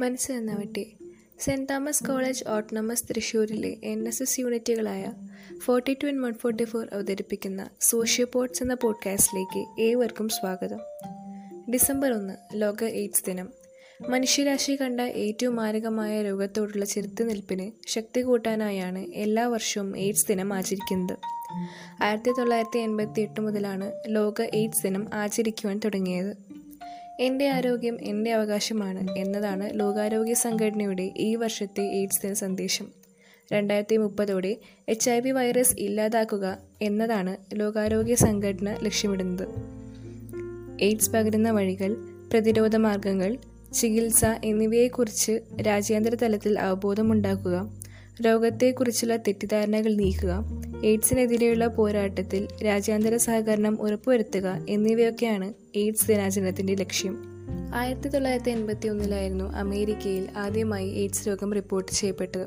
മനസ്സ് നന്നാവട്ടെ saint Thomas college autonomous തൃശ്ശൂരിലെ N S S യൂണിറ്റുകളായ forty two and one forty four അവതരിപ്പിക്കുന്ന സോഷ്യോപോട്സ് എന്ന പോഡ്കാസ്റ്റിലേക്ക് ഏവർക്കും സ്വാഗതം. ഡിസംബർ ഒന്ന് ലോക എയ്ഡ്സ് ദിനം. മനുഷ്യരാശി കണ്ട ഏറ്റവും മാരകമായ രോഗത്തോടുള്ള ചെറുത്തുനിൽപ്പിന് ശക്തി കൂട്ടാനായാണ് എല്ലാ വർഷവും എയ്ഡ്സ് ദിനം ആചരിക്കുന്നത്. ആയിരത്തി തൊള്ളായിരത്തി എൺപത്തി എട്ട് മുതലാണ് ലോക എയ്ഡ്സ് ദിനം ആചരിക്കുവാൻ തുടങ്ങിയത്. എന്റെ ആരോഗ്യം എന്റെ അവകാശമാണ് എന്നതാണ് ലോകാരോഗ്യ സംഘടനയുടെ ഈ വർഷത്തെ എയ്ഡ്സ് ദിന സന്ദേശം. രണ്ടായിരത്തി മുപ്പതോടെ എച്ച് ഐ വി വൈറസ് ഇല്ലാതാക്കുക എന്നതാണ് ലോകാരോഗ്യ സംഘടന ലക്ഷ്യമിടുന്നത്. എയ്ഡ്സ് പകരുന്ന വഴികൾ പ്രതിരോധ മാർഗങ്ങൾ ചികിത്സ എന്നിവയെക്കുറിച്ച് രാജ്യാന്തര തലത്തിൽ അവബോധമുണ്ടാക്കുക രോഗത്തെക്കുറിച്ചുള്ള തെറ്റിദ്ധാരണകൾ നീക്കുക എയ്ഡ്സിനെതിരെയുള്ള പോരാട്ടത്തിൽ രാജ്യാന്തര സഹകരണം ഉറപ്പുവരുത്തുക എന്നിവയൊക്കെയാണ് എയ്ഡ്സ് ദിനാചരണത്തിന്റെ ലക്ഷ്യം. ആയിരത്തി തൊള്ളായിരത്തി എൺപത്തി ഒന്നിലായിരുന്നു അമേരിക്കയിൽ ആദ്യമായി എയ്ഡ്സ് രോഗം റിപ്പോർട്ട് ചെയ്യപ്പെട്ടത്.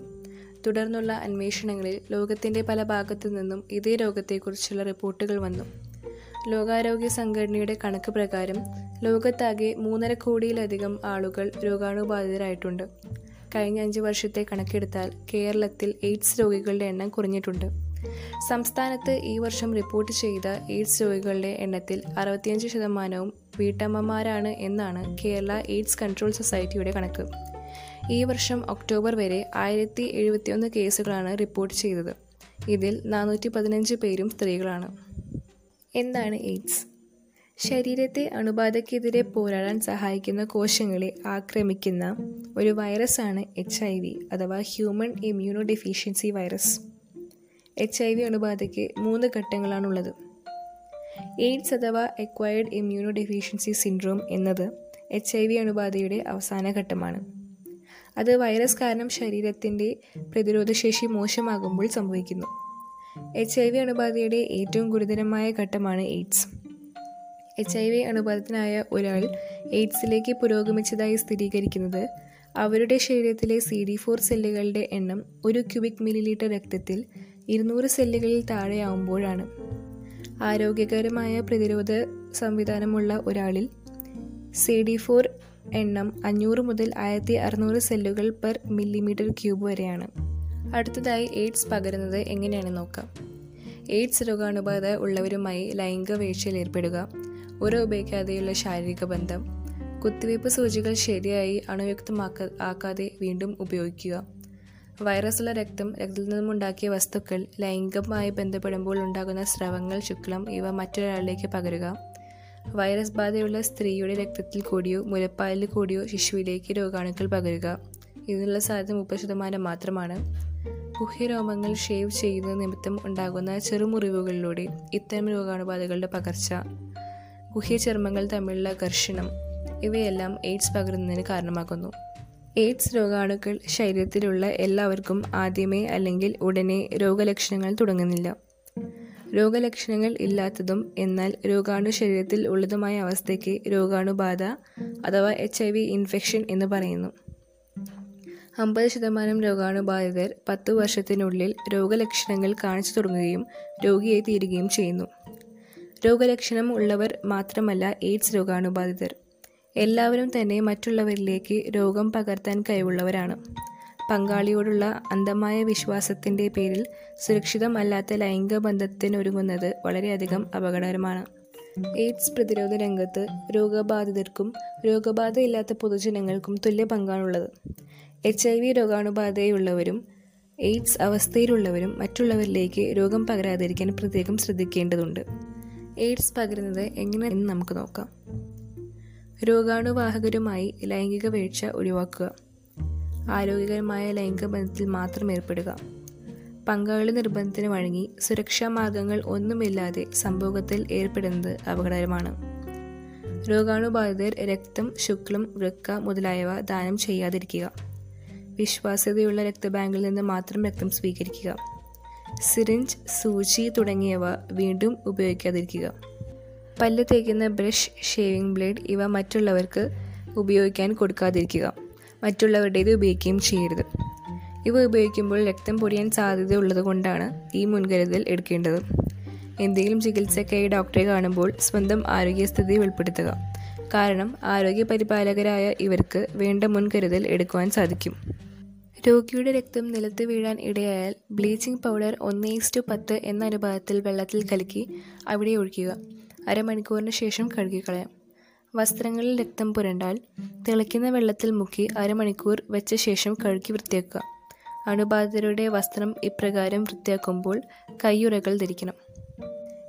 തുടർന്നുള്ള അന്വേഷണങ്ങളിൽ ലോകത്തിന്റെ പല ഭാഗത്തു നിന്നും ഇതേ രോഗത്തെക്കുറിച്ചുള്ള റിപ്പോർട്ടുകൾ വന്നു. ലോകാരോഗ്യ സംഘടനയുടെ കണക്ക് പ്രകാരം ലോകത്താകെ മൂന്നര കോടിയിലധികം ആളുകൾ രോഗാണുബാധിതരായിട്ടുണ്ട്. കഴിഞ്ഞ അഞ്ച് വർഷത്തെ കണക്കെടുത്താൽ കേരളത്തിൽ എയ്ഡ്സ് രോഗികളുടെ എണ്ണം കുറഞ്ഞിട്ടുണ്ട്. സംസ്ഥാനത്ത് ഈ വർഷം റിപ്പോർട്ട് ചെയ്ത എയ്ഡ്സ് രോഗികളുടെ എണ്ണത്തിൽ അറുപത്തിയഞ്ച് ശതമാനവും വീട്ടമ്മമാരാണ് എന്നാണ് കേരള എയ്ഡ്സ് കൺട്രോൾ സൊസൈറ്റിയുടെ കണക്ക്. ഈ വർഷം ഒക്ടോബർ വരെ ആയിരത്തി എഴുപത്തിയൊന്ന് കേസുകളാണ് റിപ്പോർട്ട് ചെയ്തത്. ഇതിൽ നാനൂറ്റി പതിനഞ്ച് പേരും സ്ത്രീകളാണ്. എന്താണ് എയ്ഡ്സ്? ശരീരത്തെ അണുബാധയ്ക്കെതിരെ പോരാടാൻ സഹായിക്കുന്ന കോശങ്ങളെ ആക്രമിക്കുന്ന ഒരു വൈറസാണ് എച്ച് ഐ വി അഥവാ human immunodeficiency virus. H I V അണുബാധയ്ക്ക് മൂന്ന് ഘട്ടങ്ങളാണുള്ളത്. എയ്ഡ്സ് അഥവാ എക്വയർഡ് ഇമ്മ്യൂണോ ഡെഫിഷ്യൻസി സിൻഡ്രോം എന്നത് എച്ച് ഐ വി അണുബാധയുടെ അവസാന ഘട്ടമാണ്. അത് വൈറസ് കാരണം ശരീരത്തിന്റെ പ്രതിരോധശേഷി മോശമാകുമ്പോൾ സംഭവിക്കുന്നു. എച്ച് ഐ വി അണുബാധയുടെ ഏറ്റവും ഗുരുതരമായ ഘട്ടമാണ് എയ്ഡ്സ്. എച്ച് ഐ വി അണുബാധിതനായ ഒരാൾ എയ്ഡ്സിലേക്ക് പുരോഗമിച്ചതായി സ്ഥിരീകരിക്കുന്നത് അവരുടെ ശരീരത്തിലെ സി ഡി ഫോർ സെല്ലുകളുടെ എണ്ണം ഒരു ക്യൂബിക് മില്ലിലിറ്റർ രക്തത്തിൽ ഇരുന്നൂറ് സെല്ലുകളിൽ താഴെയാവുമ്പോഴാണ്. ആരോഗ്യകരമായ പ്രതിരോധ സംവിധാനമുള്ള ഒരാളിൽ സി ഡി ഫോർ എണ്ണം അഞ്ഞൂറ് മുതൽ ആയിരത്തി അറുന്നൂറ് സെല്ലുകൾ പെർ മില്ലിമീറ്റർ ക്യൂബ് വരെയാണ്. അടുത്തതായി എയ്ഡ്സ് പകരുന്നത് എങ്ങനെയാണ് നോക്കാം. എയ്ഡ്സ് രോഗാണുബാധ ഉള്ളവരുമായി ലൈംഗിക വീഴ്ചയിൽ ഏർപ്പെടുക ഉറ ഉപയോഗിക്കാതെയുള്ള ശാരീരിക ബന്ധം കുത്തിവയ്പ് സൂചികൾ ശരിയായി അണുയുക്തമാക്ക ആക്കാതെ വീണ്ടും ഉപയോഗിക്കുക വൈറസുള്ള രക്തം രക്തത്തിൽ നിന്നുമുണ്ടാക്കിയ വസ്തുക്കൾ ലൈംഗികമായി ബന്ധപ്പെടുമ്പോൾ ഉണ്ടാകുന്ന സ്രവങ്ങൾ ശുക്ലം ഇവ മറ്റൊരാളിലേക്ക് പകരുക. വൈറസ് ബാധയുള്ള സ്ത്രീയുടെ രക്തത്തിൽ കൂടിയോ മുലപ്പാലിൽ കൂടിയോ ശിശുവിലേക്ക് രോഗാണുക്കൾ പകരുക. ഇതിനുള്ള സാധ്യത മുപ്പത് ശതമാനം മാത്രമാണ്. ഗുഹ്യരോമങ്ങൾ ഷേവ് ചെയ്യുന്ന നിമിത്തം ഉണ്ടാകുന്ന ചെറുമുറിവുകളിലൂടെ ഇത്തരം രോഗാണുബാധകളുടെ പകർച്ച. ഗുഹ്യചർമ്മങ്ങൾ തമ്മിലുള്ള ഘർഷണം ഇവയെല്ലാം എയ്ഡ്സ് പകരുന്നതിന് കാരണമാകുന്നു. എയ്ഡ്സ് രോഗാണുക്കൾ ശരീരത്തിലുള്ള എല്ലാവർക്കും ആദ്യമേ അല്ലെങ്കിൽ ഉടനെ രോഗലക്ഷണങ്ങൾ തുടങ്ങുന്നില്ല. രോഗലക്ഷണങ്ങൾ ഇല്ലാത്തതും എന്നാൽ രോഗാണു ശരീരത്തിൽ ഉള്ളതുമായ അവസ്ഥയ്ക്ക് രോഗാണുബാധ അഥവാ എച്ച് ഐ വി ഇൻഫെക്ഷൻ എന്ന് പറയുന്നു. അമ്പത് ശതമാനം രോഗാണുബാധിതർ പത്തു വർഷത്തിനുള്ളിൽ രോഗലക്ഷണങ്ങൾ കാണിച്ചു തുടങ്ങുകയും രോഗിയായി തീരുകയും ചെയ്യുന്നു. രോഗലക്ഷണം ഉള്ളവർ മാത്രമല്ല എയ്ഡ്സ് രോഗാണുബാധിതർ. എല്ലാവരും തന്നെ മറ്റുള്ളവരിലേക്ക് രോഗം പകർത്താൻ കഴിവുള്ളവരാണ്. പങ്കാളിയോടുള്ള അന്ധമായ വിശ്വാസത്തിന്റെ പേരിൽ സുരക്ഷിതമല്ലാത്ത ലൈംഗിക ബന്ധത്തിനൊരുങ്ങുന്നത് വളരെയധികം അപകടകരമാണ്. എയ്ഡ്സ് പ്രതിരോധ രംഗത്ത് രോഗബാധിതർക്കും രോഗബാധയില്ലാത്ത പൊതുജനങ്ങൾക്കും തുല്യ പങ്കാണുള്ളത്. എച്ച് ഐ വി രോഗാണുബാധയുള്ളവരും എയ്ഡ്സ് അവസ്ഥയിലുള്ളവരും മറ്റുള്ളവരിലേക്ക് രോഗം പകരാതിരിക്കാൻ പ്രത്യേകം ശ്രദ്ധിക്കേണ്ടതുണ്ട്. എയ്ഡ്സ് പകരുന്നത് എങ്ങനെയെന്ന് നമുക്ക് നോക്കാം. രോഗാണുവാഹകരുമായി ലൈംഗിക വീഴ്ച ഒഴിവാക്കുക. ആരോഗ്യകരമായ ലൈംഗിക ബന്ധത്തിൽ മാത്രം ഏർപ്പെടുക. പങ്കാളി നിർബന്ധത്തിന് വഴങ്ങി സുരക്ഷാ മാർഗങ്ങൾ ഒന്നുമില്ലാതെ സംഭവത്തിൽ ഏർപ്പെടുന്നത് അപകടകരമാണ്. രോഗാണുബാധിതർ രക്തം ശുക്ലം വൃക്ക മുതലായവ ദാനം ചെയ്യാതിരിക്കുക. വിശ്വാസ്യതയുള്ള രക്തബാങ്കിൽ നിന്ന് മാത്രം രക്തം സ്വീകരിക്കുക. സിറിഞ്ച് സൂചി തുടങ്ങിയവ വീണ്ടും ഉപയോഗിക്കാതിരിക്കുക. പല്ല് തേക്കുന്ന ബ്രഷ് ഷേവിംഗ് ബ്ലേഡ് ഇവ മറ്റുള്ളവർക്ക് ഉപയോഗിക്കാൻ കൊടുക്കാതിരിക്കുക. മറ്റുള്ളവരുടേത് ഉപയോഗിക്കുകയും ചെയ്യരുത്. ഇവ ഉപയോഗിക്കുമ്പോൾ രക്തം പൊടിയാൻ സാധ്യതയുള്ളത് കൊണ്ടാണ് ഈ മുൻകരുതൽ എടുക്കേണ്ടത്. എന്തെങ്കിലും ചികിത്സയ്ക്കായി ഡോക്ടറെ കാണുമ്പോൾ സ്വന്തം ആരോഗ്യസ്ഥിതി വെളിപ്പെടുത്തുക. കാരണം ആരോഗ്യ പരിപാലകരായ ഇവർക്ക് വേണ്ട മുൻകരുതൽ എടുക്കുവാൻ സാധിക്കും. രോഗിയുടെ രക്തം നിലത്ത് വീഴാൻ ഇടയായാൽ ബ്ലീച്ചിങ് പൗഡർ ഒന്ന് ഈസ്റ്റു പത്ത് എന്ന അനുപാതത്തിൽ വെള്ളത്തിൽ കലക്കി അവിടെ ഒഴിക്കുക. അരമണിക്കൂറിന് ശേഷം കഴുകിക്കളയാം. വസ്ത്രങ്ങളിൽ രക്തം പുരണ്ടാൽ തിളയ്ക്കുന്ന വെള്ളത്തിൽ മുക്കി അരമണിക്കൂർ വെച്ച ശേഷം കഴുകി വൃത്തിയാക്കുക. അണുബാധിതരുടെ വസ്ത്രം ഇപ്രകാരം വൃത്തിയാക്കുമ്പോൾ കയ്യുറകൾ ധരിക്കണം.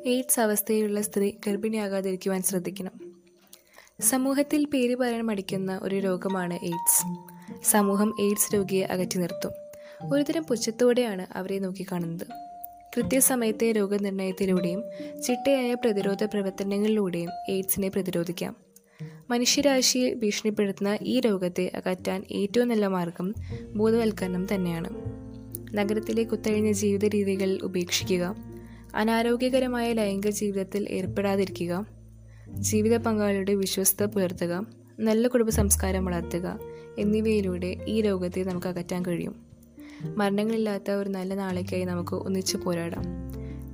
എയ്ഡ്സ് അവസ്ഥയിലുള്ള സ്ത്രീ ഗർഭിണിയാകാതിരിക്കുവാൻ ശ്രദ്ധിക്കണം. സമൂഹത്തിൽ പേര് പറയാൻ മടിക്കുന്ന ഒരു രോഗമാണ് എയ്ഡ്സ്. സമൂഹം എയ്ഡ്സ് രോഗിയെ അകറ്റി നിർത്തും. ഒരുതരം പുച്ഛത്തോടെയാണ് അവരെ നോക്കിക്കാണുന്നത്. കൃത്യസമയത്തെ രോഗനിർണയത്തിലൂടെയും ചിട്ടയായ പ്രതിരോധ പ്രവർത്തനങ്ങളിലൂടെയും എയ്ഡ്സിനെ പ്രതിരോധിക്കാം. മനുഷ്യരാശിയെ ഭീഷണിപ്പെടുത്തുന്ന ഈ രോഗത്തെ അകറ്റാൻ ഏറ്റവും നല്ല മാർഗം ബോധവൽക്കരണം തന്നെയാണ്. നഗരത്തിലെ കുത്തഴിഞ്ഞ ജീവിത രീതികൾ ഉപേക്ഷിക്കുക. അനാരോഗ്യകരമായ ലൈംഗിക ജീവിതത്തിൽ ഏർപ്പെടാതിരിക്കുക. ജീവിത പങ്കാളിയുടെ വിശ്വസ്ത പുലർത്തുക. നല്ല കുടുംബ സംസ്കാരം വളർത്തുക എന്നിവയിലൂടെ ഈ രോഗത്തെ നമുക്ക് അകറ്റാൻ കഴിയും. മരണങ്ങളില്ലാത്ത ഒരു നല്ല നാളേക്കായി നമുക്ക് ഒന്നിച്ചു പോരാടാം.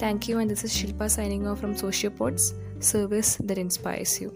Thank you and this is Shilpa signing off from socio ports service that inspires you